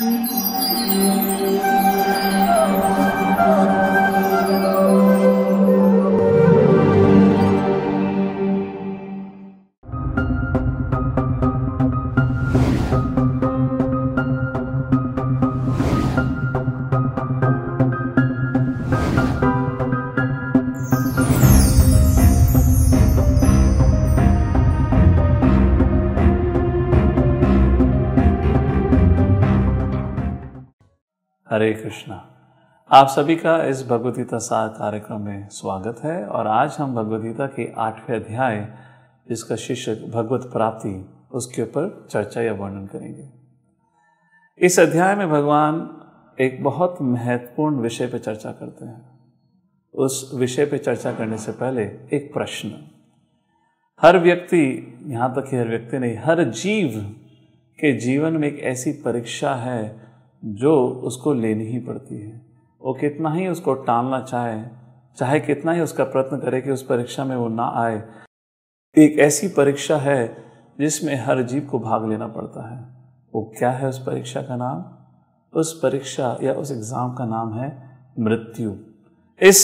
हरे कृष्णा। आप सभी का इस भगवदगीता सार कार्यक्रम में स्वागत है और आज हम भगवदगीता के आठवें अध्याय, जिसका शीर्षक भगवत प्राप्ति, उसके ऊपर चर्चा या वर्णन करेंगे। इस अध्याय में भगवान एक बहुत महत्वपूर्ण विषय पर चर्चा करते हैं। उस विषय पर चर्चा करने से पहले एक प्रश्न। हर व्यक्ति, यहाँ तक कि हर व्यक्ति नहीं, हर जीव के जीवन में एक ऐसी परीक्षा है जो उसको लेनी ही पड़ती है। वो कितना ही उसको टालना चाहे चाहे कितना ही उसका प्रयत्न करे कि उस परीक्षा में वो ना आए। एक ऐसी परीक्षा है जिसमें हर जीव को भाग लेना पड़ता है। वो क्या है उस परीक्षा का नाम? उस परीक्षा या उस एग्ज़ाम का नाम है मृत्यु। इस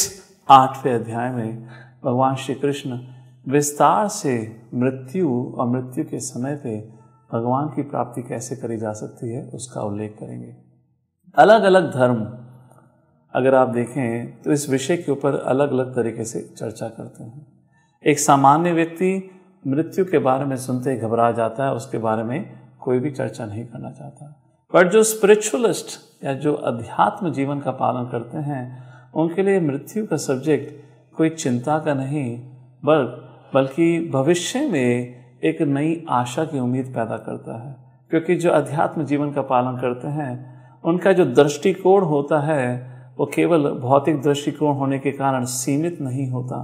आठवें अध्याय में भगवान श्री कृष्ण विस्तार से मृत्यु और मृत्यु के समय पे भगवान की प्राप्ति कैसे करी जा सकती है, उसका उल्लेख करेंगे। अलग अलग धर्म, अगर आप देखें तो इस विषय के ऊपर अलग अलग तरीके से चर्चा करते हैं। एक सामान्य व्यक्ति मृत्यु के बारे में सुनते ही घबरा जाता है, उसके बारे में कोई भी चर्चा नहीं करना चाहता। पर जो स्पिरिचुअलिस्ट या जो अध्यात्म जीवन का पालन करते हैं, उनके लिए मृत्यु का सब्जेक्ट कोई चिंता का नहीं, बल, बल्कि भविष्य में एक नई आशा की उम्मीद पैदा करता है। क्योंकि जो अध्यात्म जीवन का पालन करते हैं उनका जो दृष्टिकोण होता है, वो केवल भौतिक दृष्टिकोण होने के कारण सीमित नहीं होता,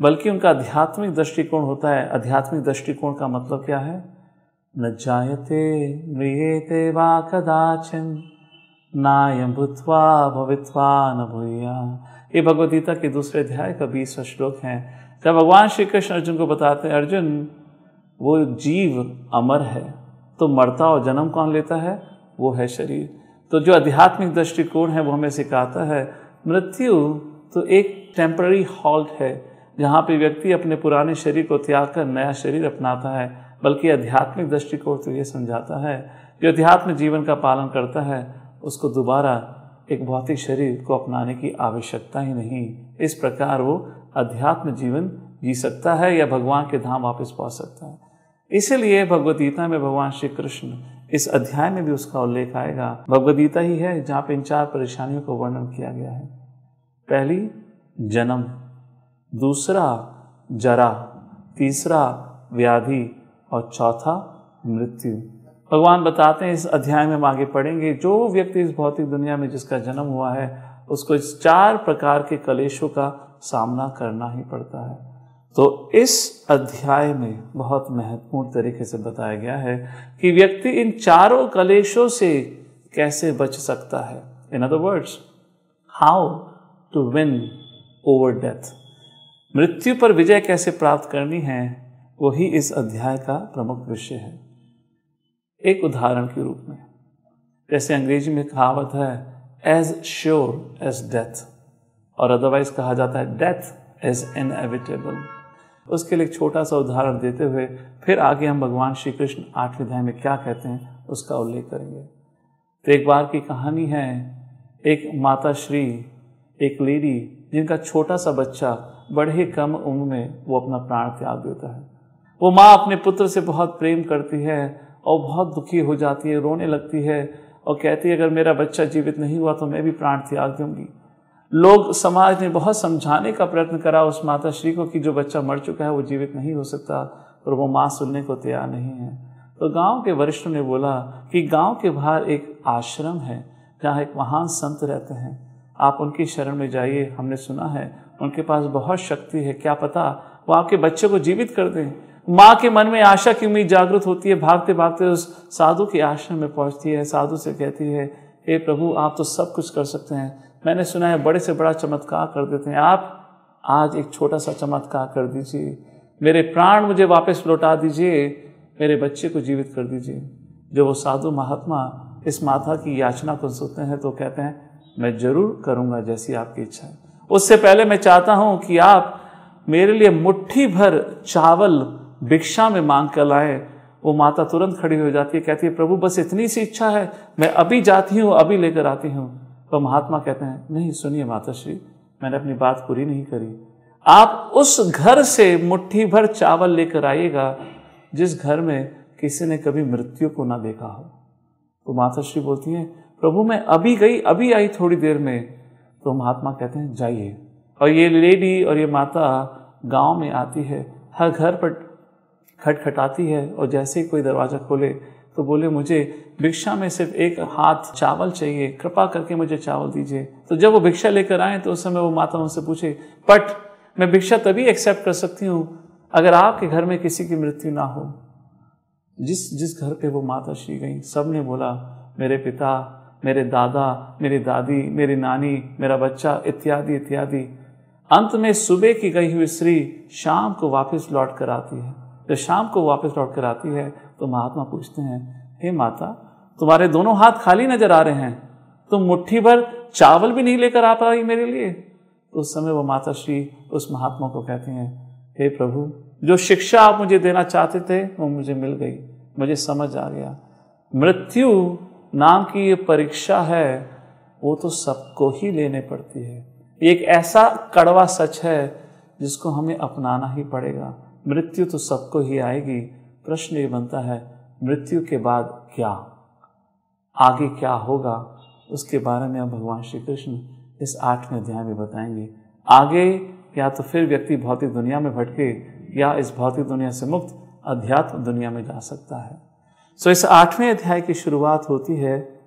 बल्कि उनका आध्यात्मिक दृष्टिकोण होता है। आध्यात्मिक दृष्टिकोण का मतलब क्या है? न जायते म्रियते वा कदाचन नायम भूतवा भवित्वा न भूया। ये भगवदगीता के दूसरे अध्याय का बीसवा श्लोक है। जब भगवान श्री कृष्ण अर्जुन को बताते हैं, अर्जुन, वो जीव अमर है तो मरता और जन्म कौन लेता है? वो है शरीर। तो जो आध्यात्मिक दृष्टिकोण है, वो हमें सिखाता है, मृत्यु तो एक टेम्पररी हॉल्ट है, जहाँ पे व्यक्ति अपने पुराने शरीर को त्याग कर नया शरीर अपनाता है, बल्कि आध्यात्मिक दृष्टिकोण तो ये समझाता है, जो अध्यात्म जीवन का पालन करता है, उसको दोबारा एक भौतिक शरीर को अपनाने की आवश्यकता ही नहीं। इस प्रकार वो अध्यात्म जीवन जी सकता है या भगवान के धाम वापस पहुँच सकता है। इसीलिए भगवदगीता में भगवान श्री कृष्ण इस अध्याय में भी उसका उल्लेख आएगा। भगवदगीता ही है जहाँ पे इन चार परेशानियों को वर्णन किया गया है। पहली, जन्म। दूसरा, जरा। तीसरा, व्याधि। और चौथा, मृत्यु। भगवान बताते हैं इस अध्याय में हम आगे पढ़ेंगे, जो व्यक्ति इस भौतिक दुनिया में जिसका जन्म हुआ है, उसको इस चार प्रकार के कलेशों का सामना करना ही पड़ता है। तो इस अध्याय में बहुत महत्वपूर्ण तरीके से बताया गया है कि व्यक्ति इन चारों कलेशों से कैसे बच सकता है। In other words how to win over death मृत्यु पर विजय कैसे प्राप्त करनी है, वही इस अध्याय का प्रमुख विषय है। एक उदाहरण के रूप में, जैसे अंग्रेज़ी में कहावत है एज श्योर एज डेथ और अदरवाइज़ कहा जाता है डेथ इज़ इनएविटेबल उसके लिए एक छोटा सा उदाहरण देते हुए फिर आगे हम भगवान श्री कृष्ण आठवें अध्याय में क्या कहते हैं, उसका उल्लेख करेंगे। तो एक बार की कहानी है, एक माता श्री, एक लेडी, जिनका छोटा सा बच्चा बड़े ही कम उम्र में वो अपना प्राण त्याग देता है। वो माँ अपने पुत्र से बहुत प्रेम करती है और बहुत दुखी हो जाती है, रोने लगती है और कहती है, अगर मेरा बच्चा जीवित नहीं हुआ तो मैं भी प्राण त्याग दूँगी। लोग समाज ने बहुत समझाने का प्रयत्न करा उस माता श्री को कि जो बच्चा मर चुका है वो जीवित नहीं हो सकता और वो माँ सुनने को तैयार नहीं है। तो गाँव के वरिष्ठों ने बोला कि गाँव के बाहर एक आश्रम है जहाँ एक महान संत रहते हैं। आप उनकी शरण में जाइए, हमने सुना है, उनके पास बहुत शक्ति है, क्या पता वो आपके बच्चे को जीवित कर दें। माँ के मन में आशा की उम्मीद जागृत होती है, भागते भागते उस साधु के आश्रम में पहुँचती है, साधु से कहती है, हे प्रभु, आप तो सब कुछ कर सकते हैं मैंने सुना है बड़े से बड़ा चमत्कार कर देते हैं। आप आज एक छोटा सा चमत्कार कर दीजिए। मेरे प्राण मुझे वापस लौटा दीजिए। मेरे बच्चे को जीवित कर दीजिए। जब वो साधु महात्मा इस माता की याचना को सुनते हैं तो कहते हैं, मैं ज़रूर करूँगा जैसी आपकी इच्छा है। उससे पहले मैं चाहता हूँ कि आप मेरे लिए मुट्ठी भर चावल भिक्षा में मांग कर लाए। वो माता तुरंत खड़ी हो जाती है, कहती है, प्रभु, बस इतनी सी इच्छा है। मैं अभी जाती हूँ, अभी लेकर आती हूँ। तो महात्मा कहते हैं, नहीं, सुनिए माता श्री मैंने अपनी बात पूरी नहीं करी। आप उस घर से मुट्ठी भर चावल लेकर आइएगा, जिस घर में किसी ने कभी मृत्यु को ना देखा हो। तो माता श्री बोलती हैं, प्रभु, मैं अभी गई, अभी आई थोड़ी देर में। तो महात्मा कहते हैं, जाइए। और ये लेडी और ये माता गाँव में आती है, हर घर पर खटखटाती है, और जैसे ही कोई दरवाज़ा खोले तो बोले, मुझे भिक्षा में सिर्फ़ एक हाथ चावल चाहिए, कृपा करके मुझे चावल दीजिए। तो जब वो भिक्षा लेकर आए तो उस समय वो माता उनसे पूछे, पट, मैं भिक्षा तभी एक्सेप्ट कर सकती हूँ, अगर आपके घर में किसी की मृत्यु ना हो। जिस जिस घर पे वो माता श्री गई सबने बोला, मेरे पिता, मेरे दादा, मेरी दादी, मेरी नानी, मेरा बच्चा, इत्यादि इत्यादि। अंत में सुबह की गई हुई स्त्री शाम को वापस लौट कर आती है। जब शाम को वापस लौट कर आती है तो महात्मा पूछते हैं, हे माता तुम्हारे दोनों हाथ खाली नज़र आ रहे हैं। तुम मुट्ठी भर चावल भी नहीं लेकर आ पाई मेरे लिए। उस समय वो माता श्री उस महात्मा को कहती हैं, हे प्रभु, जो शिक्षा आप मुझे देना चाहते थे, वो मुझे मिल गई। मुझे समझ आ गया। मृत्यु नाम की ये परीक्षा है, वो तो सबको ही लेने पड़ती है। एक ऐसा कड़वा सच है, जिसको हमें अपनाना ही पड़ेगा। मृत्यु तो सबको ही आएगी। प्रश्न ये बनता है, मृत्यु के बाद क्या? आगे क्या होगा, उसके बारे में अब भगवान श्री कृष्ण इस आठवें अध्याय में बताएँगे। आगे या तो फिर व्यक्ति भौतिक दुनिया में भटके, या इस भौतिक दुनिया से मुक्त अध्यात्म दुनिया में जा सकता है। सो इस आठवें अध्याय की शुरुआत होती है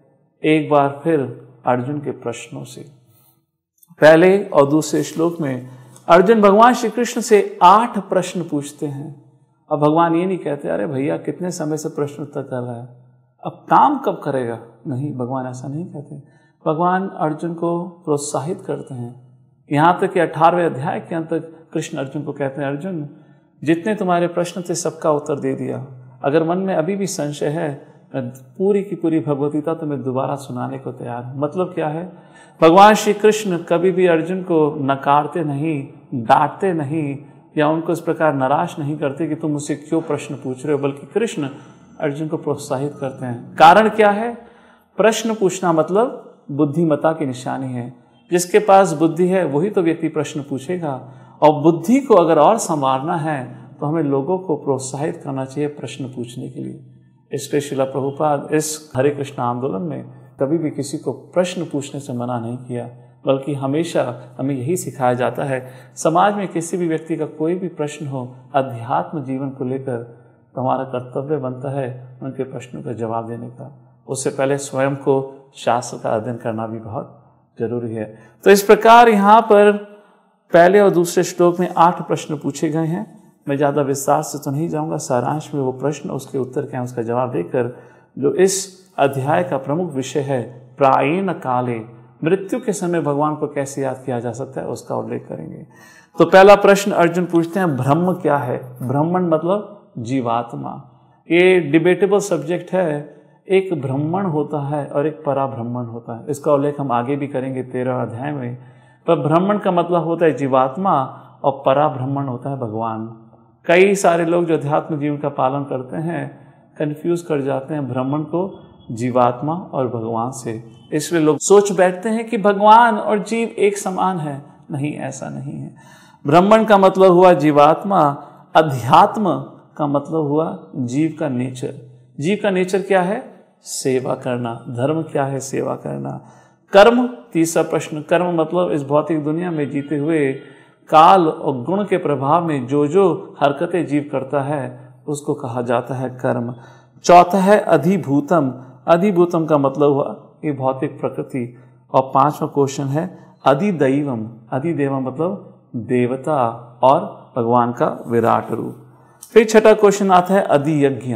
एक बार फिर अर्जुन के प्रश्नों से। पहले और दूसरे श्लोक में अर्जुन भगवान श्री कृष्ण से आठ प्रश्न पूछते हैं। और भगवान ये नहीं कहते, अरे भैया, कितने समय से प्रश्न उत्तर कर रहा है? अब काम कब करेगा? नहीं, भगवान ऐसा नहीं कहते। भगवान अर्जुन को प्रोत्साहित करते हैं। यहाँ तक कि अठारहवें अध्याय के अंत तक कृष्ण अर्जुन को कहते हैं, अर्जुन, जितने तुम्हारे प्रश्न थे सबका उत्तर दे दिया। अगर मन में अभी भी संशय है, मैं पूरी की पूरी भगवतीता तुम्हें दोबारा सुनाने को तैयार मतलब क्या है? भगवान श्री कृष्ण कभी भी अर्जुन को नकारते नहीं, डांटते नहीं, या उनको इस प्रकार निराश नहीं करते कि तुम मुझसे क्यों प्रश्न पूछ रहे हो, बल्कि कृष्ण अर्जुन को प्रोत्साहित करते हैं। कारण क्या है? प्रश्न पूछना मतलब बुद्धिमता की निशानी है। जिसके पास बुद्धि है, वही तो व्यक्ति प्रश्न पूछेगा। और बुद्धि को अगर और संवारना है तो हमें लोगों को प्रोत्साहित करना चाहिए प्रश्न पूछने के लिए। इसलिए शिला प्रभुपाद इस हरे कृष्ण आंदोलन में कभी भी किसी को प्रश्न पूछने से मना नहीं किया, बल्कि हमेशा हमें यही सिखाया जाता है, समाज में किसी भी व्यक्ति का कोई भी प्रश्न हो, अध्यात्म जीवन को लेकर तो हमारा कर्तव्य बनता है उनके प्रश्नों का जवाब देने का। उससे पहले स्वयं को शास्त्र का अध्ययन करना भी बहुत ज़रूरी है। तो इस प्रकार यहाँ पर पहले और दूसरे श्लोक में आठ प्रश्न पूछे गए हैं। मैं ज़्यादा विस्तार से तो नहीं जाऊँगा, सारांश में वो प्रश्न, उसके उत्तर क्या है, उसका जवाब देकर जो इस अध्याय का प्रमुख विषय है, प्रायण काले, मृत्यु के समय भगवान को कैसे याद किया जा सकता है, उसका उल्लेख करेंगे। तो पहला प्रश्न अर्जुन पूछते हैं, ब्रह्म क्या है? ब्रह्मण मतलब जीवात्मा। ये डिबेटेबल सब्जेक्ट है, एक ब्राह्मण होता है और एक पराब्रह्मण होता है। इसका उल्लेख हम आगे भी करेंगे तेरह अध्याय में। पर ब्राह्मण का मतलब होता है जीवात्मा और पराब्रह्मण होता है भगवान। कई सारे लोग जो अध्यात्म जीवन का पालन करते हैं कंफ्यूज कर जाते हैं ब्राह्मण को जीवात्मा और भगवान से। इसलिए लोग सोच बैठते हैं कि भगवान और जीव एक समान है। नहीं, ऐसा नहीं है। ब्राह्मण का मतलब हुआ जीवात्मा, अध्यात्म का मतलब हुआ जीव का नेचर। जीव का नेचर क्या है? सेवा करना। धर्म क्या है? सेवा करना। कर्म, तीसरा प्रश्न। कर्म मतलब इस भौतिक दुनिया में जीते हुए काल और गुण के प्रभाव में जो जो हरकतें जीव करता है, उसको कहा जाता है कर्म। चौथा है अधिभूतम। अधिभूतम का मतलब हुआ ये भौतिक प्रकृति। और पांचवा क्वेश्चन है अधिदैवम। अधिदेवम मतलब देवता और भगवान का विराट रूप। फिर छठा क्वेश्चन आता है अधियज्ञ।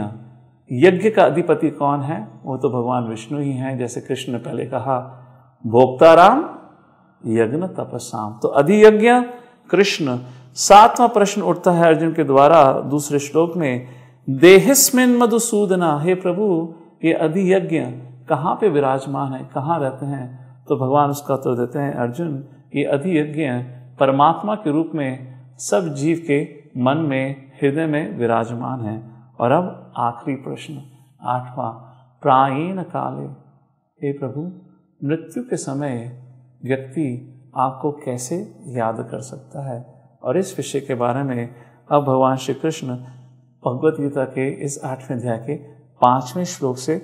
यज्ञ यज्ञ का अधिपति कौन है? वो तो भगवान विष्णु ही हैं, जैसे कृष्ण ने पहले कहा, भोक्ताराम, यज्ञ, तपस्याम। तो अधियज्ञ, कृष्ण, सातवां प्रश्न उठता है अर्जुन के द्वारा, दूसरे श्लोक में, देहिस्मिन मधुसूदना हे प्रभु, ये अधियज्ञ कहाँ पे विराजमान है, कहाँ रहते हैं? तो भगवान उसका उत्तर देते हैं, अर्जुन, ये अधियज्ञ परमात्मा के रूप में सब जीव के मन में हृदय में विराजमान है। और अब आखिरी प्रश्न, आठवां, प्रायण काले, हे प्रभु, मृत्यु के समय व्यक्ति आपको कैसे याद कर सकता है? और इस विषय के बारे में अब भगवान श्री कृष्ण भगवत गीता के इस आठवें अध्याय के पाँचवें श्लोक से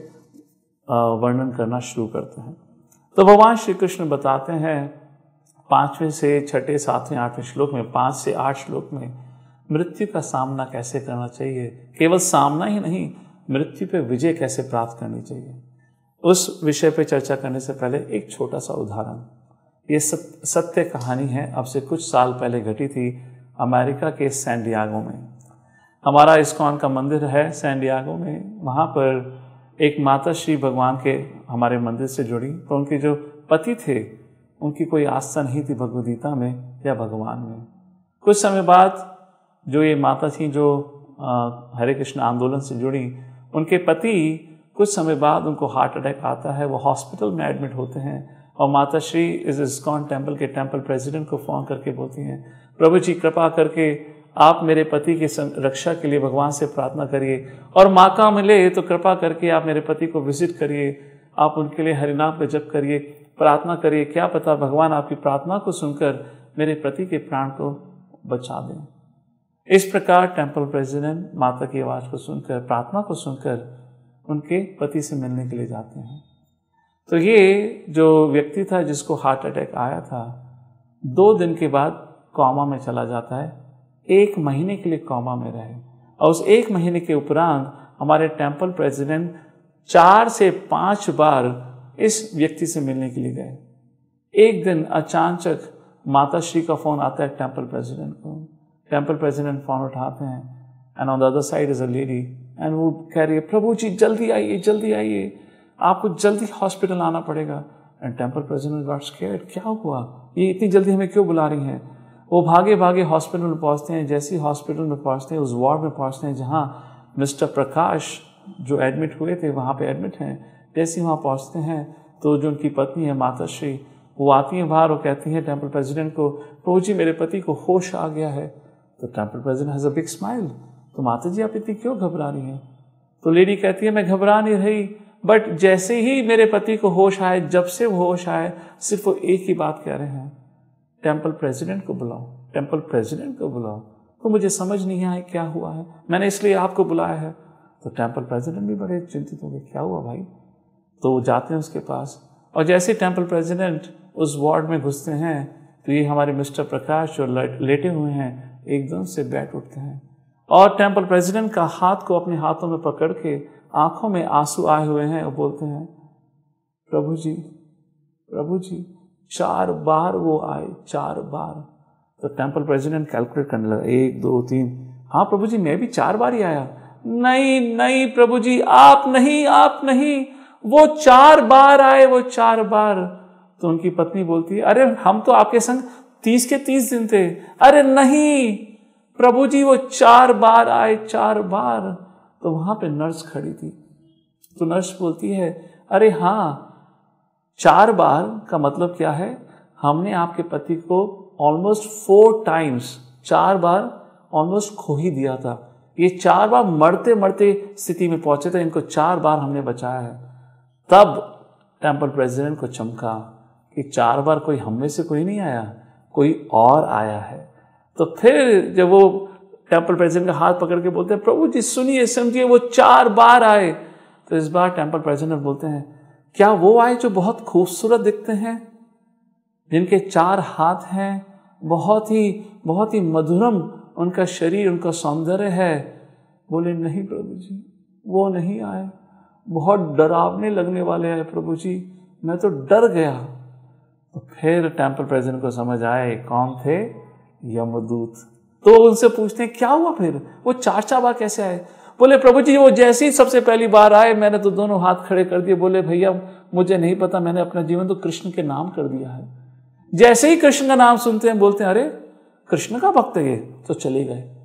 वर्णन करना शुरू करते हैं। तो भगवान श्री कृष्ण बताते हैं, पाँचवें से छठे, सातवें, आठवें श्लोक में, पाँच से आठ श्लोक में मृत्यु का सामना कैसे करना चाहिए? केवल सामना ही नहीं, मृत्यु पे विजय कैसे प्राप्त करनी चाहिए? उस विषय पे चर्चा करने से पहले एक छोटा सा उदाहरण। ये सत्य कहानी है, अब से कुछ साल पहले घटी थी अमेरिका के सैंडियागो में। हमारा इस्कॉन का मंदिर है सैंडियागो में। वहाँ पर एक माता श्री भगवान के हमारे मंदिर से जुड़ी। तो उनके जो पति थे, उनकी कोई आस्था नहीं थी भगवदगीता में या भगवान में। कुछ समय बाद जो ये माता थी, जो हरे कृष्ण आंदोलन से जुड़ी, उनके पति कुछ समय बाद उनको हार्ट अटैक आता है, वो हॉस्पिटल में एडमिट होते हैं और माता श्री इस इस्कॉन टेंपल के टेंपल प्रेसिडेंट को फ़ोन करके बोलती हैं, प्रभु जी, कृपा करके आप मेरे पति की रक्षा के लिए भगवान से प्रार्थना करिए और माँ का मिले तो कृपा करके आप मेरे पति को विज़िट करिए, आप उनके लिए हरिनाम का जप करिए, प्रार्थना करिए, क्या पता भगवान आपकी प्रार्थना को सुनकर मेरे पति के प्राण को बचा दें। इस प्रकार टेंपल प्रेसिडेंट माता की आवाज़ को सुनकर, प्रार्थना को सुनकर उनके पति से मिलने के लिए जाते हैं। तो ये जो व्यक्ति था जिसको हार्ट अटैक आया था, दो दिन के बाद कॉमा में चला जाता है। एक महीने के लिए कॉमा में रहे। और उस एक महीने के उपरांत हमारे टेंपल प्रेसिडेंट चार से पाँच बार इस व्यक्ति से मिलने के लिए गए। एक दिन अचानक माता श्री का फ़ोन आता है टेंपल प्रेसिडेंट को। टेंपल प्रेसिडेंट फ़ोन उठाते हैं and on the other side is a lady and वो कह रही है, प्रभु जी, जल्दी आइए जल्दी आइए, आपको जल्दी हॉस्पिटल आना पड़ेगा. And temple president got scared क्या हुआ? ये इतनी जल्दी हमें क्यों बुला रही हैं? वो भागे भागे हॉस्पिटल में पहुँचते हैं, जैसे ही हॉस्पिटल में पहुँचते हैं, उस वार्ड में पहुँचते हैं, जहाँ मिस्टर प्रकाश जो एडमिट हुए थे, वहाँ पे एडमिट हैं, जैसे ही वहाँ पहुँचते हैं तो जो उनकी पत्नी है, माता श्री, वो आती हैं बाहर, वो कहती हैं टेंपल प्रेसिडेंट को, प्रभु जी, मेरे पति को होश आ गया है तो temple president has a big smile तो माता जी आप इतनी क्यों घबरा रही हैं? तो लेडी कहती है, मैं घबरा नहीं रही बट जैसे ही मेरे पति को होश आए, जब से वो होश आए, सिर्फ़ वो एक ही बात कह रहे हैं टेंपल प्रेसिडेंट को बुलाओ टेंपल प्रेसिडेंट को बुलाओ। तो मुझे समझ नहीं आया क्या हुआ है। मैंने इसलिए आपको बुलाया है। तो टेंपल प्रेसिडेंट भी बड़े चिंतित हो गए क्या हुआ भाई? तो वो जाते हैं उसके पास, और जैसे टेंपल प्रेसिडेंट उस वार्ड में घुसते हैं तो ये हमारे मिस्टर प्रकाश जो लेटे हुए हैं। एकदम से बैठ उठते हैं। और टेंपल प्रेसिडेंट का हाथ को अपने हाथों में पकड़ के आँखों में आँसू आए हुए हैं और बोलते हैं, प्रभु जी प्रभु जी, चार बार वो आए, चार बार। तो टेंपल प्रेसिडेंट कैलकुलेट करने लगा, एक, दो, तीन। हाँ प्रभु जी, मैं भी चार बार ही आया। नहीं नहीं, प्रभु जी, आप नहीं आप नहीं। वो चार बार आए, वो चार बार। तो उनकी पत्नी बोलती है, अरे, हम तो आपके संग तीस के तीस दिन थे। अरे नहीं, प्रभु जी, वो चार बार आए, चार बार। तो वहाँ पे नर्स खड़ी थी। तो नर्स बोलती है, अरे हाँ चार बार का मतलब क्या है? हमने आपके पति को ऑलमोस्ट फोर टाइम्स चार बार ऑलमोस्ट खो ही दिया था। ये चार बार मरते मरते स्थिति में पहुँचे थे, इनको चार बार हमने बचाया है। तब टेंपल प्रेसिडेंट को चमका कि चार बार कोई हम में से कोई नहीं आया। कोई और आया है। तो फिर जब वो टेंपल प्रेसिडेंट का हाथ पकड़ के बोलते हैं, प्रभु जी, सुनिए, समझिए, वो चार बार आए। तो इस बार टेंपल प्रेसिडेंट बोलते हैं, क्या वो आए जो बहुत खूबसूरत दिखते हैं? जिनके चार हाथ हैं, बहुत ही बहुत ही मधुरम, उनका शरीर, उनका सौंदर्य है। बोले, नहीं प्रभु जी, वो नहीं आए। बहुत डरावने लगने वाले हैं प्रभु जी। मैं तो डर गया। तो फिर टेंपल प्रेसिडेंट को समझ आए कौन थे? यमदूत। तो उनसे पूछते हैं, क्या हुआ फिर? वो चार बार कैसे आए? बोले, प्रभु जी, वो जैसे ही सबसे पहली बार आए, मैंने तो दोनों हाथ खड़े कर दिए। बोले, भैया, मुझे नहीं पता, मैंने अपना जीवन तो कृष्ण के नाम कर दिया है। जैसे ही कृष्ण का नाम सुनते हैं, बोलते हैं, अरे, कृष्ण का भक्त है तो चले गए।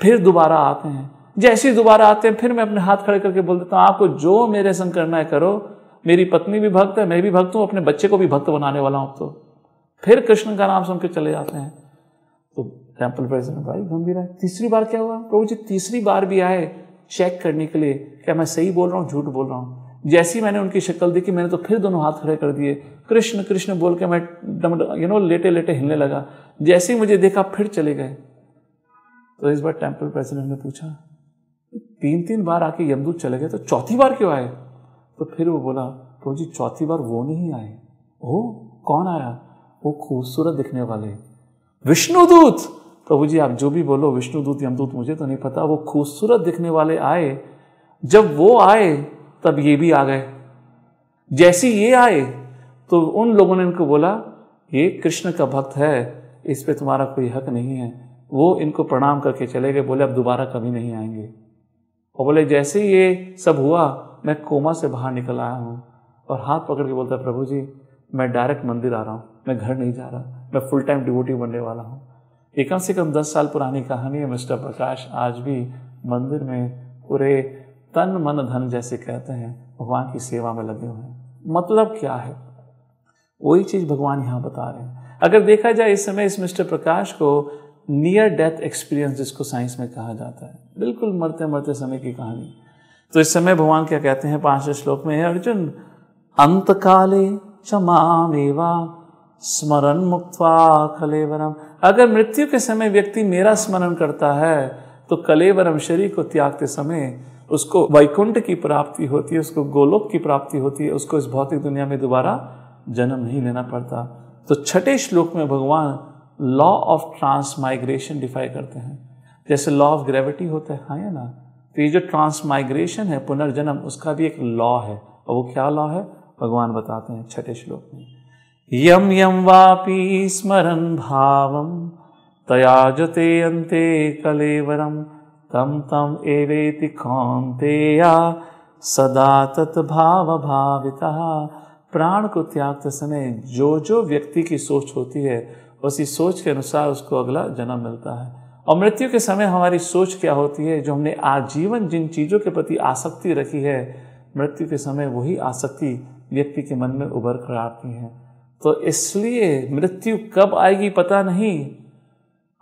फिर दोबारा आते हैं। जैसे ही दोबारा आते हैं, फिर मैं अपने हाथ खड़े करके बोल देता हूँ, आपको जो मेरे संग करना है करो मेरी पत्नी भी भक्त है, मैं भी भक्त हूँ, अपने बच्चे को भी भक्त बनाने वाला हूँ। तो फिर कृष्ण का नाम सुन के चले जाते हैं। तो टेंपल प्रेसिडेंट भाई, गंभीर है। तीसरी बार क्या हुआ? प्रभु जी, तीसरी बार भी आए चेक करने के लिए। क्या मैं सही बोल रहा हूँ, झूठ बोल रहा हूँ? जैसी मैंने उनकी शक्ल देखी, मैंने तो फिर दोनों हाथ खड़े कर दिए। कृष्ण कृष्ण बोल के मैं डम यू नो लेटे लेटे हिलने लगा। जैसे ही मुझे देखा, फिर चले गए। तो इस बार टेंपल प्रेसिडेंट ने पूछा तीन तीन बार आके यमदूत चले गए तो चौथी बार क्यों आए? तो फिर वो बोला, प्रभु जी, चौथी बार वो नहीं आए। ओ कौन आया? वो खूबसूरत दिखने वाले विष्णुदूत! प्रभु जी, आप जो भी बोलो, विष्णुदूत, यमदूत, मुझे तो नहीं पता। वो खूबसूरत दिखने वाले आए। जब वो आए, तब ये भी आ गए। जैसे ये आए तो उन लोगों ने इनको बोला, ये कृष्ण का भक्त है। इस पे तुम्हारा कोई हक नहीं है। वो इनको प्रणाम करके चले गए। बोले, अब दोबारा कभी नहीं आएँगे। और बोले, जैसे ये सब हुआ मैं कोमा से बाहर निकल आया हूँ और हाथ पकड़ के बोलता है, प्रभु जी, मैं डायरेक्ट मंदिर आ रहा हूँ। मैं घर नहीं जा रहा। मैं फुल टाइम डिवोटी बनने वाला हूँ। ये कम से कम दस साल पुरानी कहानी है, मिस्टर प्रकाश। आज भी मंदिर में पूरे तन, मन, धन जैसे कहते हैं, भगवान की सेवा में लगे हुए हैं। मतलब क्या है? वही चीज़ भगवान यहाँ बता रहे हैं। अगर देखा जाए इस समय इस मिस्टर प्रकाश को नियर डेथ एक्सपीरियंस जिसको साइंस में कहा जाता है, बिल्कुल मरते मरते समय की कहानी। तो इस समय भगवान क्या कहते हैं? पाँचवें श्लोक में अर्जुन अंत काले क्षमावेवा स्मरण मुक्तवा कलेवरम। अगर मृत्यु के समय व्यक्ति मेरा स्मरण करता है तो कलेवरम शरीर को त्यागते समय उसको वैकुंठ की प्राप्ति होती है, उसको गोलोक की प्राप्ति होती है, उसको इस भौतिक दुनिया में दोबारा जन्म नहीं लेना पड़ता। तो छठे श्लोक में भगवान लॉ ऑफ़ ट्रांसमाइग्रेशन डिफाई करते हैं। जैसे लॉ ऑफ़ ग्रेविटी होता है हाँ या ना? तो ये जो ट्रांसमाइग्रेशन है, पुनर्जन्म, उसका भी एक लॉ है। और वो क्या लॉ है? भगवान बताते हैं छठे श्लोक में। यम यम वापी स्मरण भावम तयाजते अंते कलेवरम तम तम एवेति कौंतेया सदा तत्भाव भाविता प्राण को त्यागते समय जो जो व्यक्ति की सोच होती है, उसी सोच के अनुसार उसको अगला जन्म मिलता है। और मृत्यु के समय हमारी सोच क्या होती है? जो हमने आजीवन जिन चीज़ों के प्रति आसक्ति रखी है, मृत्यु के समय वही आसक्ति व्यक्ति के मन में उभर कर आती है। तो इसलिए मृत्यु कब आएगी पता नहीं।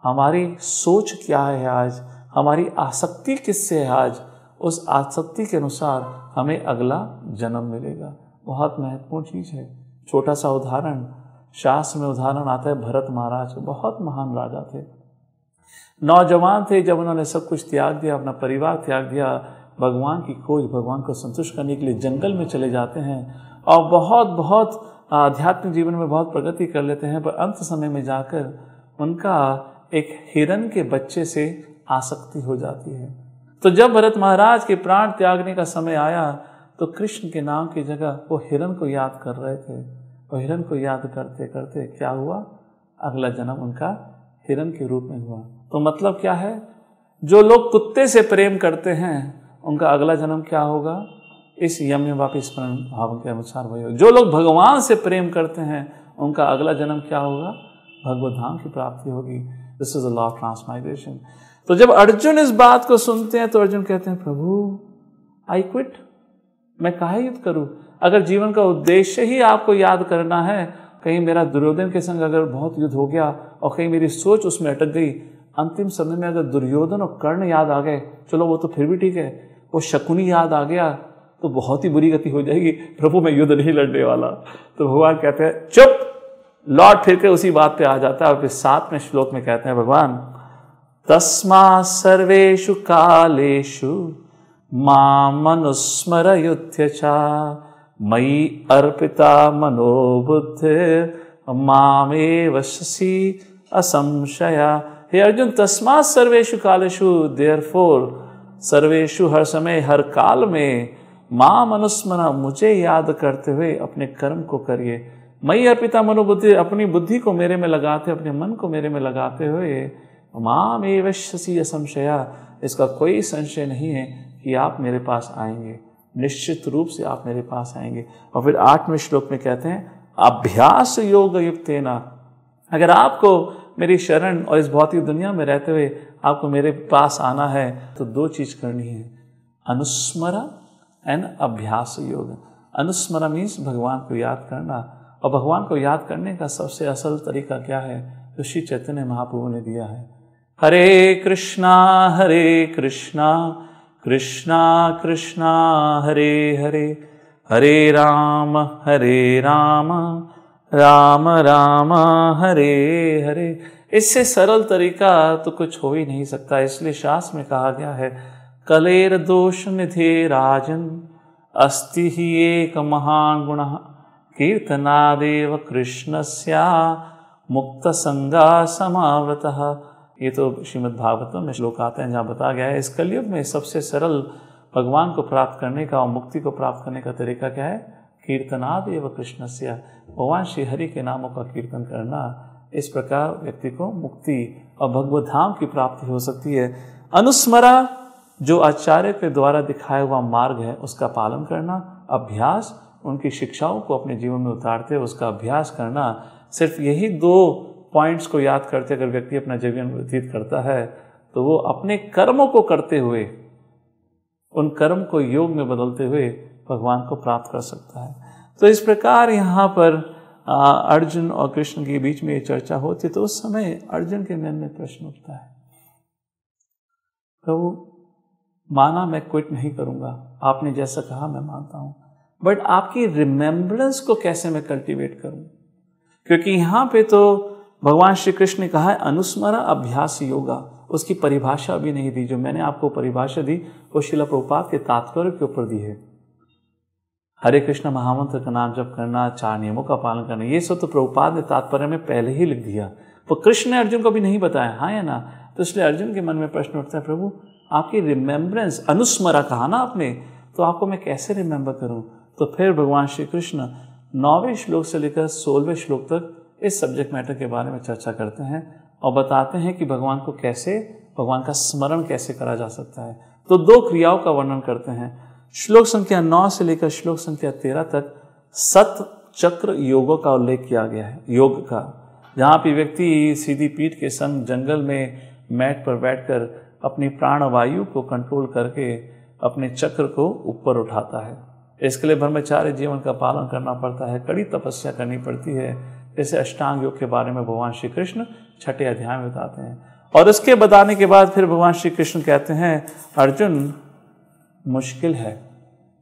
हमारी सोच क्या है आज? हमारी आसक्ति किससे है आज? उस आसक्ति के अनुसार हमें अगला जन्म मिलेगा। बहुत महत्वपूर्ण चीज़ है। छोटा सा उदाहरण, शास्त्र में उदाहरण आता है, भरत महाराज, बहुत महान राजा थे। नौजवान थे, जब उन्होंने सब कुछ त्याग दिया, अपना परिवार त्याग दिया, भगवान की खोज, भगवान को संतुष्ट करने के लिए जंगल में चले जाते हैं और बहुत बहुत आध्यात्मिक जीवन में बहुत प्रगति कर लेते हैं, पर अंत समय में जाकर उनका एक हिरन के बच्चे से आसक्ति हो जाती है। तो जब भरत महाराज के प्राण त्यागने का समय आया तो कृष्ण के नाम की जगह वो हिरण को याद कर रहे थे। और हिरण को याद करते करते क्या हुआ? अगला जन्म उनका हिरण के रूप में हुआ। तो मतलब क्या है? जो लोग कुत्ते से प्रेम करते हैं, उनका अगला जन्म क्या होगा? इस यम में वापिस भाव के अनुसार वही जो लोग भगवान से प्रेम करते हैं, उनका अगला जन्म क्या होगा? भगवत धाम की प्राप्ति होगी। This is a law of transmigration तो जब अर्जुन इस बात को सुनते हैं तो अर्जुन कहते हैं, प्रभु आई क्विट मैं कहा युद्ध करूँ? अगर जीवन का उद्देश्य ही आपको याद करना है कहीं मेरा दुर्योधन के संग अगर बहुत युद्ध हो गया और कहीं मेरी सोच उसमें अटक गई, अंतिम समय में अगर दुर्योधन और कर्ण याद आ गए, चलो वो तो फिर भी ठीक है, वो शकुनी याद आ गया तो बहुत ही बुरी गति हो जाएगी, प्रभु मैं युद्ध नहीं लड़ने वाला। तो भगवान कहते हैं, चुप! लौट फिर के उसी बात पे आ जाता है और फिर सातवें श्लोक में कहते हैं, भगवान, तस्मा सर्वेषु कालेषु मामनुस्मरयुध्य च। मयि अर्पिता मनोबुद्धि मामेव शशि असंशया। हे अर्जुन, तस्मात सर्वेशु कालेशु देयर फोर सर्वेशु हर समय, हर काल में माँ मनुस्मना, मुझे याद करते हुए अपने कर्म को करिए। मई अर्पिता मनोबुद्धि, अपनी बुद्धि को मेरे में लगाते, अपने मन को मेरे में लगाते हुए माम एवश्यसी असंशया। इसका कोई संशय नहीं है कि आप मेरे पास आएँगे। निश्चित रूप से आप मेरे पास आएँगे। और फिर आठवें श्लोक में कहते हैं, अभ्यास योग युक्त ना अगर आपको मेरी शरण और इस भौतिक दुनिया में रहते हुए आपको मेरे पास आना है तो दो चीज़ करनी है। अनुस्मरा एंड अभ्यास योग। अनुस्मरा मीन्स भगवान को याद करना। और भगवान को याद करने का सबसे असल तरीका क्या है? तो श्री चैतन्य महाप्रभु ने दिया है, हरे कृष्णा हरे कृष्णा कृष्णा कृष्णा, हरे हरे। हरे राम हरे राम। राम राम, हरे हरे। इससे सरल तरीका तो कुछ हो ही नहीं सकता। इसलिए शास्त्र में कहा गया है, कलेर दोष निधे राजन, अस्ति ही एक महान गुण। कीर्तनादेव कृष्ण मुक्त संगा समावृत। ये तो श्रीमद् भागवतम में श्लोक आते हैं, जहाँ बताया गया है, इस कलयुग में सबसे सरल भगवान को प्राप्त करने का और मुक्ति को प्राप्त करने का तरीका क्या है? कीर्तनाद एवं कृष्ण से भगवान श्री हरि के नामों का कीर्तन करना इस प्रकार व्यक्ति को मुक्ति और भगवत धाम की प्राप्ति हो सकती है। अनुस्मरा, जो आचार्य के द्वारा दिखाया हुआ मार्ग है, उसका पालन करना, अभ्यास, उनकी शिक्षाओं को अपने जीवन में उतारते उसका अभ्यास करना, सिर्फ़ यही दो पॉइंट्स को याद करते अगर व्यक्ति अपना जीवन व्यतीत करता है तो वो अपने कर्मों को करते हुए, उन कर्म को योग में बदलते हुए भगवान को प्राप्त कर सकता है। तो इस प्रकार यहाँ पर अर्जुन और कृष्ण के बीच में ये चर्चा होती है तो उस समय अर्जुन के मन में प्रश्न उठता है, प्रभु, माना मैं क्विट नहीं करूँगा। आपने जैसा कहा मैं मानता हूँ। बट आपकी रिमेम्बरेंस को कैसे मैं कल्टीवेट करूँ? क्योंकि यहाँ पे तो भगवान श्री कृष्ण ने कहा है अनुस्मरण अभ्यास योगा। उसकी परिभाषा भी नहीं दी। जो मैंने आपको परिभाषा दी, वो शिला प्रभुपात के तात्पर्य के ऊपर दी है। हरे कृष्ण महामंत्र का नाम जप करना, चार नियमों का पालन करना, ये सब तो प्रभुपाद ने तात्पर्य में पहले ही लिख दिया। तो कृष्ण ने अर्जुन को भी नहीं बताया हाँ या ना? तो इसलिए अर्जुन के मन में प्रश्न उठता है, प्रभु, आपकी रिमेम्बरेंस अनुस्मरा कहा ना आपने? तो आपको मैं कैसे रिमेंबर करूँ? तो फिर भगवान श्री कृष्ण नौवें श्लोक से लेकर सोलहवें श्लोक तक इस सब्जेक्ट मैटर के बारे में चर्चा करते हैं और बताते हैं कि भगवान को कैसे, भगवान का स्मरण कैसे करा जा सकता है। तो दो क्रियाओं का वर्णन करते हैं। श्लोक संख्या नौ से लेकर श्लोक संख्या तेरह तक सत चक्र योगों का उल्लेख किया गया है, योग का। जहाँ पे व्यक्ति सीधी पीठ के संग जंगल में मैट पर बैठकर अपनी प्राण वायु को कंट्रोल करके अपने चक्र को ऊपर उठाता है। इसके लिए ब्रह्मचार्य जीवन का पालन करना पड़ता है, कड़ी तपस्या करनी पड़ती है। जैसे अष्टांग योग के बारे में भगवान श्री कृष्ण छठे अध्याय में बताते हैं। और इसके बताने के बाद फिर भगवान श्री कृष्ण कहते हैं, अर्जुन, मुश्किल है,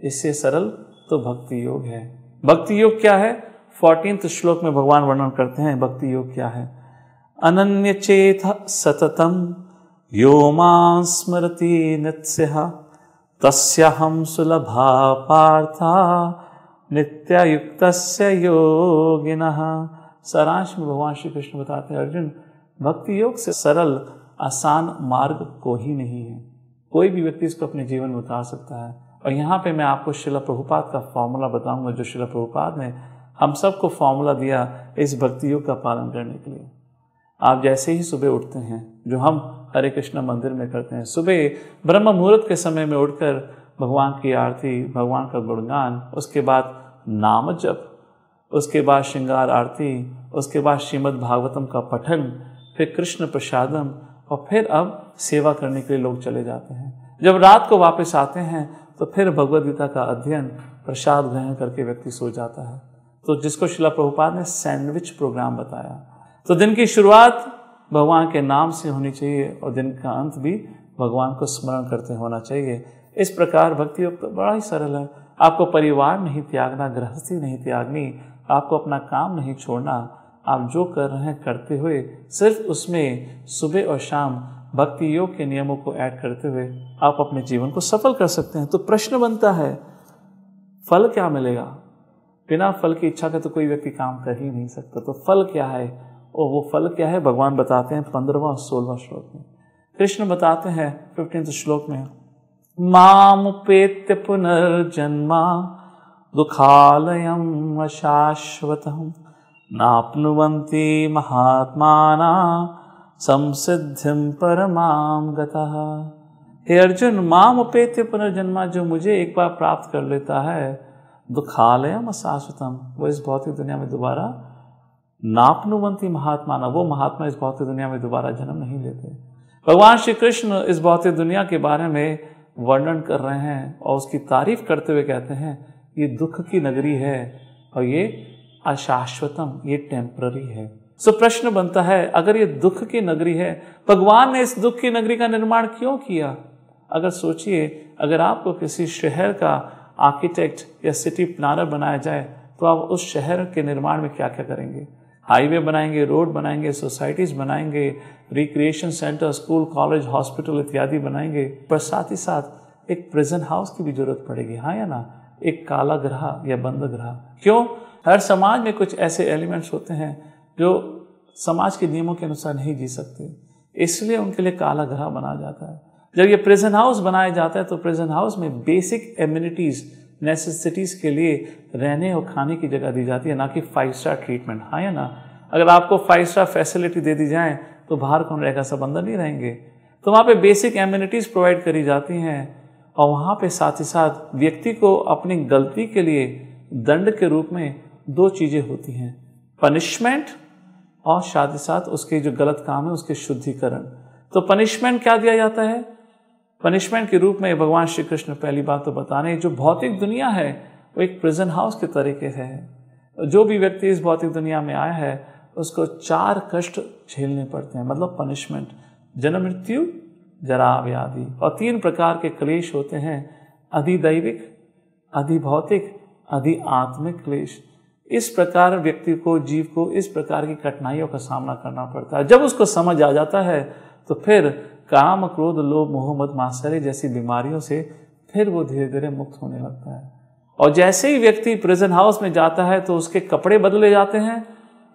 इससे सरल तो भक्ति योग है। भक्ति योग क्या है? फोर्टीन श्लोक में भगवान वर्णन करते हैं, भक्ति योग क्या है? अनन्य चेत सततम, यो माँ स्मृति नित्य तस्य हम सुलभा पार्था नित्यायुक्त योगिन। सारांश में भगवान श्री कृष्ण बताते हैं, अर्जुन, भक्ति योग से सरल, आसान मार्ग को ही नहीं है। कोई भी व्यक्ति इसको अपने जीवन में उतार सकता है। और यहाँ पे मैं आपको शिला प्रभुपाद का फॉर्मूला बताऊँगा, जो शिला प्रभुपाद ने हम सबको फॉर्मूला दिया इस भक्ति योग का पालन करने के लिए। आप जैसे ही सुबह उठते हैं, जो हम हरे कृष्ण मंदिर में करते हैं, सुबह ब्रह्म मुहूर्त के समय में उठकर भगवान की आरती, भगवान का गुणगान, उसके बाद नाम जप उसके बाद श्रृंगार आरती, उसके बाद श्रीमद् भागवतम का पठन, फिर कृष्ण प्रसादम, और फिर अब सेवा करने के लिए लोग चले जाते हैं। जब रात को वापस आते हैं तो फिर भगवद गीता का अध्ययन प्रसाद ग्रहण करके व्यक्ति सो जाता है। तो जिसको शिला प्रभुपाद ने सैंडविच प्रोग्राम बताया। तो दिन की शुरुआत भगवान के नाम से होनी चाहिए, और दिन का अंत भी भगवान को स्मरण करते होना चाहिए। इस प्रकार भक्ति योग तो बड़ा ही सरल है। आपको परिवार नहीं त्यागना, गृहस्थी नहीं त्यागनी आपको अपना काम नहीं छोड़ना। आप जो कर रहे हैं, करते हुए, सिर्फ़ उसमें सुबह और शाम भक्ति योग के नियमों को ऐड करते हुए आप अपने जीवन को सफल कर सकते हैं। तो प्रश्न बनता है, फल क्या मिलेगा? बिना फल की इच्छा के तो कोई व्यक्ति काम कर ही नहीं सकता। तो फल क्या है? और वो फल क्या है? भगवान बताते हैं पंद्रहवा और सोलवा श्लोक में। कृष्ण बताते हैं फिफ्टींथ श्लोक में, माम पेत्य पुनर्जन्मा दुखालयम अशाश्वत नापनुवंती महात्मा संसिद्धिम परमाम गतः। हे अर्जुन माम अपेत्य पुनर्जन्मा जो मुझे एक बार प्राप्त कर लेता है दुखालयम शाश्वतम वो इस भौतिक दुनिया में दोबारा नापनुवंती महात्मा ना वो महात्मा इस भौतिक दुनिया में दोबारा जन्म नहीं लेते। भगवान श्री कृष्ण इस भौतिक दुनिया के बारे में वर्णन कर रहे हैं और उसकी तारीफ़ करते हुए कहते हैं ये दुख की नगरी है और ये अशाश्वतम, ये टेम्प्ररी है। सो प्रश्न बनता है, अगर ये दुख की नगरी है, भगवान ने इस दुख की नगरी का निर्माण क्यों किया? अगर सोचिए, अगर आपको किसी शहर का आर्किटेक्ट या सिटी प्लानर बनाया जाए तो आप उस शहर के निर्माण में क्या क्या करेंगे? हाईवे बनाएँगे रोड बनाएँगे सोसाइटीज बनाएँगे recreation centre school college hospital इत्यादि बनाएँगे, पर साथ ही साथ एक प्रेजेंट हाउस की भी ज़रूरत पड़ेगी हाँ या ना? एक काला ग्रह या बंद ग्रह। क्यों? हर समाज में कुछ ऐसे एलिमेंट्स होते हैं जो समाज के नियमों के अनुसार नहीं जी सकते। इसलिए उनके लिए काला ग्रह बनाया जाता है। जब ये प्रेजेंट हाउस बनाया जाता है तो प्रेजेंट हाउस में बेसिक एम्यूनिटीज़ नेसेसिटीज़ के लिए रहने और खाने की जगह दी जाती है, ना कि फाइव स्टार ट्रीटमेंट हाँ या ना? अगर आपको फाइव स्टार फैसिलिटी दे दी जाए तो बाहर कौन रहेगा? सब अंदर नहीं रहेंगे। तो वहाँ पे बेसिक एम्यूनिटीज़ प्रोवाइड करी जाती हैं। और वहाँ पे साथ ही साथ व्यक्ति को अपनी गलती के लिए दंड के रूप में दो चीज़ें होती हैं पनिशमेंट और साथ ही साथ उसके जो गलत काम है, उसके शुद्धिकरण। तो पनिशमेंट क्या दिया जाता है? पनिशमेंट के रूप में भगवान श्री कृष्ण पहली बात तो बता रहे हैं, जो भौतिक दुनिया है, वो एक प्रिजन हाउस के तरीके से है। जो भी व्यक्ति इस भौतिक दुनिया में आया है, उसको चार कष्ट झेलने पड़ते हैं मतलब पनिशमेंट जन्म मृत्यु जरा व्याधि। और तीन प्रकार के क्लेश होते हैं। अधिदैविक अधिभौतिक अधि आत्मिक क्लेश। इस प्रकार व्यक्ति को, जीव को इस प्रकार की कठिनाइयों का सामना करना पड़ता है। जब उसको समझ आ जाता है तो फिर काम, क्रोध, लोभ, मोह मत जैसी बीमारियों से फिर वो धीरे धीरे मुक्त होने लगता है। और जैसे ही व्यक्ति प्रेजेंट हाउस में जाता है तो उसके कपड़े बदले जाते हैं।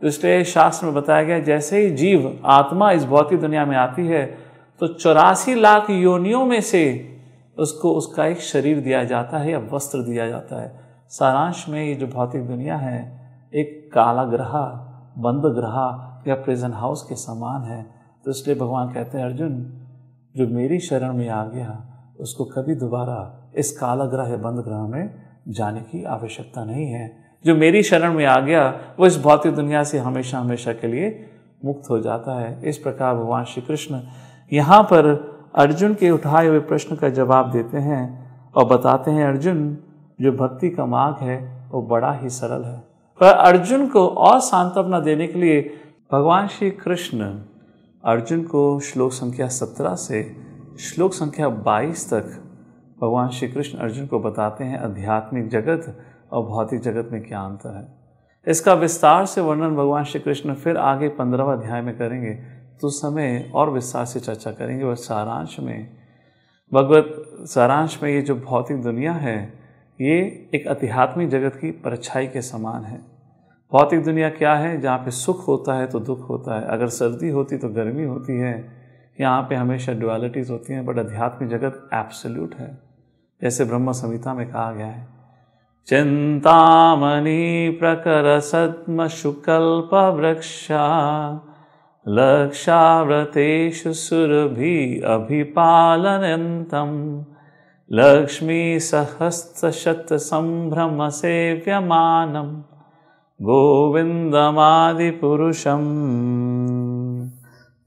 तो इसलिए शास्त्र में बताया गया जैसे ही जीव, आत्मा इस भौतिक दुनिया में आती है तो चौरासी लाख योनियों में से उसको, उसका एक शरीर दिया जाता है या वस्त्र दिया जाता है। सारांश में ये जो भौतिक दुनिया है, एक काला ग्रह बंद ग्रह या प्रेजेंट हाउस के समान है। तो इसलिए भगवान कहते हैं, अर्जुन, जो मेरी शरण में आ गया, उसको कभी दोबारा इस काला ग्रह या बंद ग्रह में जाने की आवश्यकता नहीं है। जो मेरी शरण में आ गया, वो इस भौतिक दुनिया से हमेशा हमेशा के लिए मुक्त हो जाता है। इस प्रकार भगवान श्री कृष्ण यहाँ पर अर्जुन के उठाए हुए प्रश्न का जवाब देते हैं और बताते हैं, अर्जुन, जो भक्ति का मार्ग है, वो बड़ा ही सरल है। पर अर्जुन को और सांत्वना देने के लिए भगवान श्री कृष्ण अर्जुन को श्लोक संख्या सत्रह से श्लोक संख्या बाईस तक भगवान श्री कृष्ण अर्जुन को बताते हैं, आध्यात्मिक जगत और भौतिक जगत में क्या अंतर है? इसका विस्तार से वर्णन भगवान श्री कृष्ण फिर आगे पंद्रहवा अध्याय में करेंगे। तो समय और विस्तार से चर्चा करेंगे और सारांश में। भगवत, सारांश में ये जो भौतिक दुनिया है, ये एक आध्यात्मिक जगत की परछाई के समान है। भौतिक दुनिया क्या है? जहाँ पे सुख होता है तो दुख होता है। अगर सर्दी होती तो गर्मी होती है। यहाँ पे हमेशा डुअलिटीज होती हैं बट अध्यात्मिक जगत एब्सोल्यूट है। जैसे ब्रह्म संहिता में कहा गया है, चिंतामणि प्रकर सद्म शुकल्प वृक्षा लक्षाव्रतेषु सुरभि अभिपालनन्तम् लक्ष्मी सहस्रशत संभ्रम सेव्यमानम् गोविंदमादिपुरुषम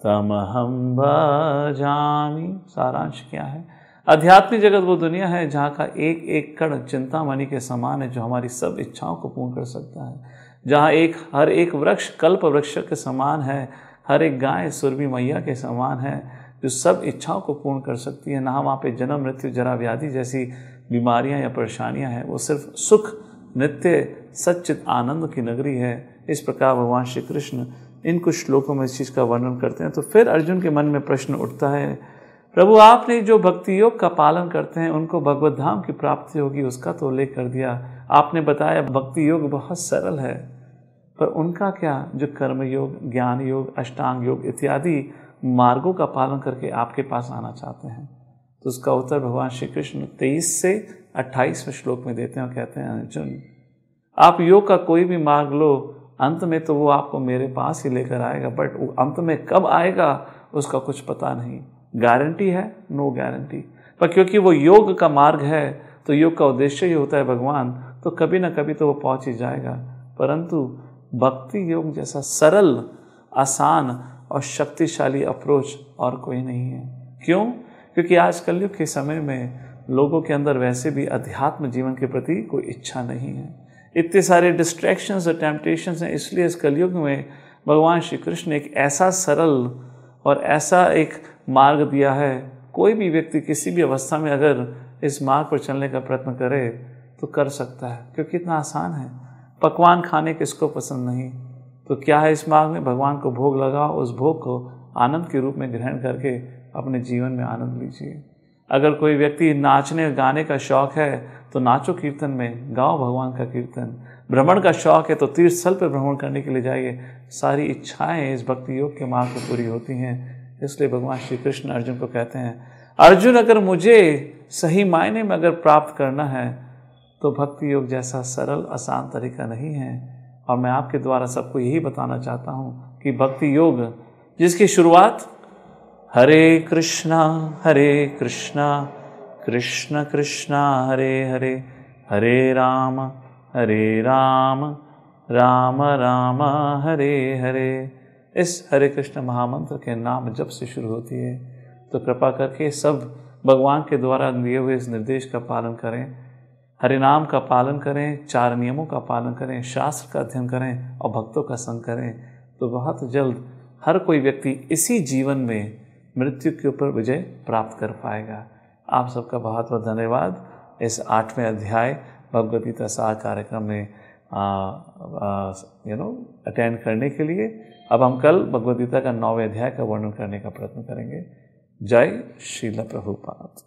तमहम भजामी। सारांश क्या है? आध्यात्मिक जगत वो दुनिया है जहाँ का एक एक कण चिंतामणि के समान है जो हमारी सब इच्छाओं को पूर्ण कर सकता है। जहाँ एक, हर एक वृक्ष कल्प वृक्ष के समान है। हर एक गाय सुरभि मैया के समान है, जो सब इच्छाओं को पूर्ण कर सकती है। ना वहाँ पे जन्म, मृत्यु, जरा व्याधि जैसी बीमारियाँ या परेशानियाँ हैं। वो सिर्फ़ सुख, नित्य, सच्चित आनंद की नगरी है। इस प्रकार भगवान श्री कृष्ण इन कुछ श्लोकों में इस चीज़ का वर्णन करते हैं। तो फिर अर्जुन के मन में प्रश्न उठता है, प्रभु, आपने जो भक्ति योग का पालन करते हैं, उनको भगवत धाम की प्राप्ति होगी, उसका तो उल्लेख कर दिया। आपने बताया भक्ति योग बहुत सरल है। पर उनका क्या जो कर्म योग ज्ञान योग अष्टांग योग इत्यादि मार्गों का पालन करके आपके पास आना चाहते हैं? तो उसका उत्तर भगवान श्री कृष्ण तेईस से अट्ठाईसवें श्लोक में देते हैं और कहते हैं, अर्जुन, आप योग का कोई भी मार्ग लो, अंत में तो वो आपको मेरे पास ही लेकर आएगा, बट अंत में कब आएगा, उसका कुछ पता नहीं। गारंटी है? No guarantee. पर क्योंकि वो योग का मार्ग है तो योग का उद्देश्य ही होता है भगवान तो कभी ना कभी तो वो पहुँच ही जाएगा। परंतु भक्ति योग जैसा सरल, आसान और शक्तिशाली अप्रोच और कोई नहीं है। क्यों? क्योंकि आज कलयुग के समय में लोगों के अंदर वैसे भी अध्यात्म जीवन के प्रति कोई इच्छा नहीं है। इतने सारे डिस्ट्रैक्शंस और टेम्पटेशंस हैं, इसलिए इस कलयुग में भगवान श्री कृष्ण ने एक ऐसा सरल और ऐसा एक मार्ग दिया है। कोई भी व्यक्ति किसी भी अवस्था में अगर इस मार्ग पर चलने का प्रयत्न करे तो कर सकता है, क्योंकि इतना आसान है। पकवान खाने किसको पसंद नहीं? तो क्या है इस मार्ग में? भगवान को भोग लगाओ, उस भोग को आनंद के रूप में ग्रहण करके अपने जीवन में आनंद लीजिए। अगर कोई व्यक्ति नाचने, गाने का शौक है तो नाचो कीर्तन में, गाओ भगवान का कीर्तन। भ्रमण का शौक है तो तीर्थ स्थल पर भ्रमण करने के लिए जाइए। सारी इच्छाएँ इस भक्ति योग के मार्ग पर पूरी होती हैं, इसलिए भगवान श्री कृष्ण अर्जुन को कहते हैं, अर्जुन, अगर मुझे सही मायने में अगर प्राप्त करना है तो भक्ति योग जैसा सरल, आसान तरीका नहीं है। और मैं आपके द्वारा सबको यही बताना चाहता हूँ कि भक्ति योग, जिसकी शुरुआत हरे कृष्णा हरे कृष्णा, कृष्ण कृष्णा, हरे हरे हरे राम हरे राम राम राम, हरे हरे। इस हरे कृष्ण महामंत्र के नाम जब से शुरू होती है तो कृपा करके सब भगवान के द्वारा दिए हुए इस निर्देश का पालन करें। हरे नाम का पालन करें, चार नियमों का पालन करें, शास्त्र का अध्ययन करें और भक्तों का संग करें तो बहुत जल्द हर कोई व्यक्ति इसी जीवन में मृत्यु के ऊपर विजय प्राप्त कर पाएगा। आप सबका बहुत बहुत धन्यवाद। इस आठवें अध्याय भगवदगीता सार कार्यक्रम में यू नो अटेंड करने के लिए। अब हम कल भगवदगीता का नौवें अध्याय का वर्णन करने का प्रयत्न करेंगे। जय श्रील प्रभुपाद।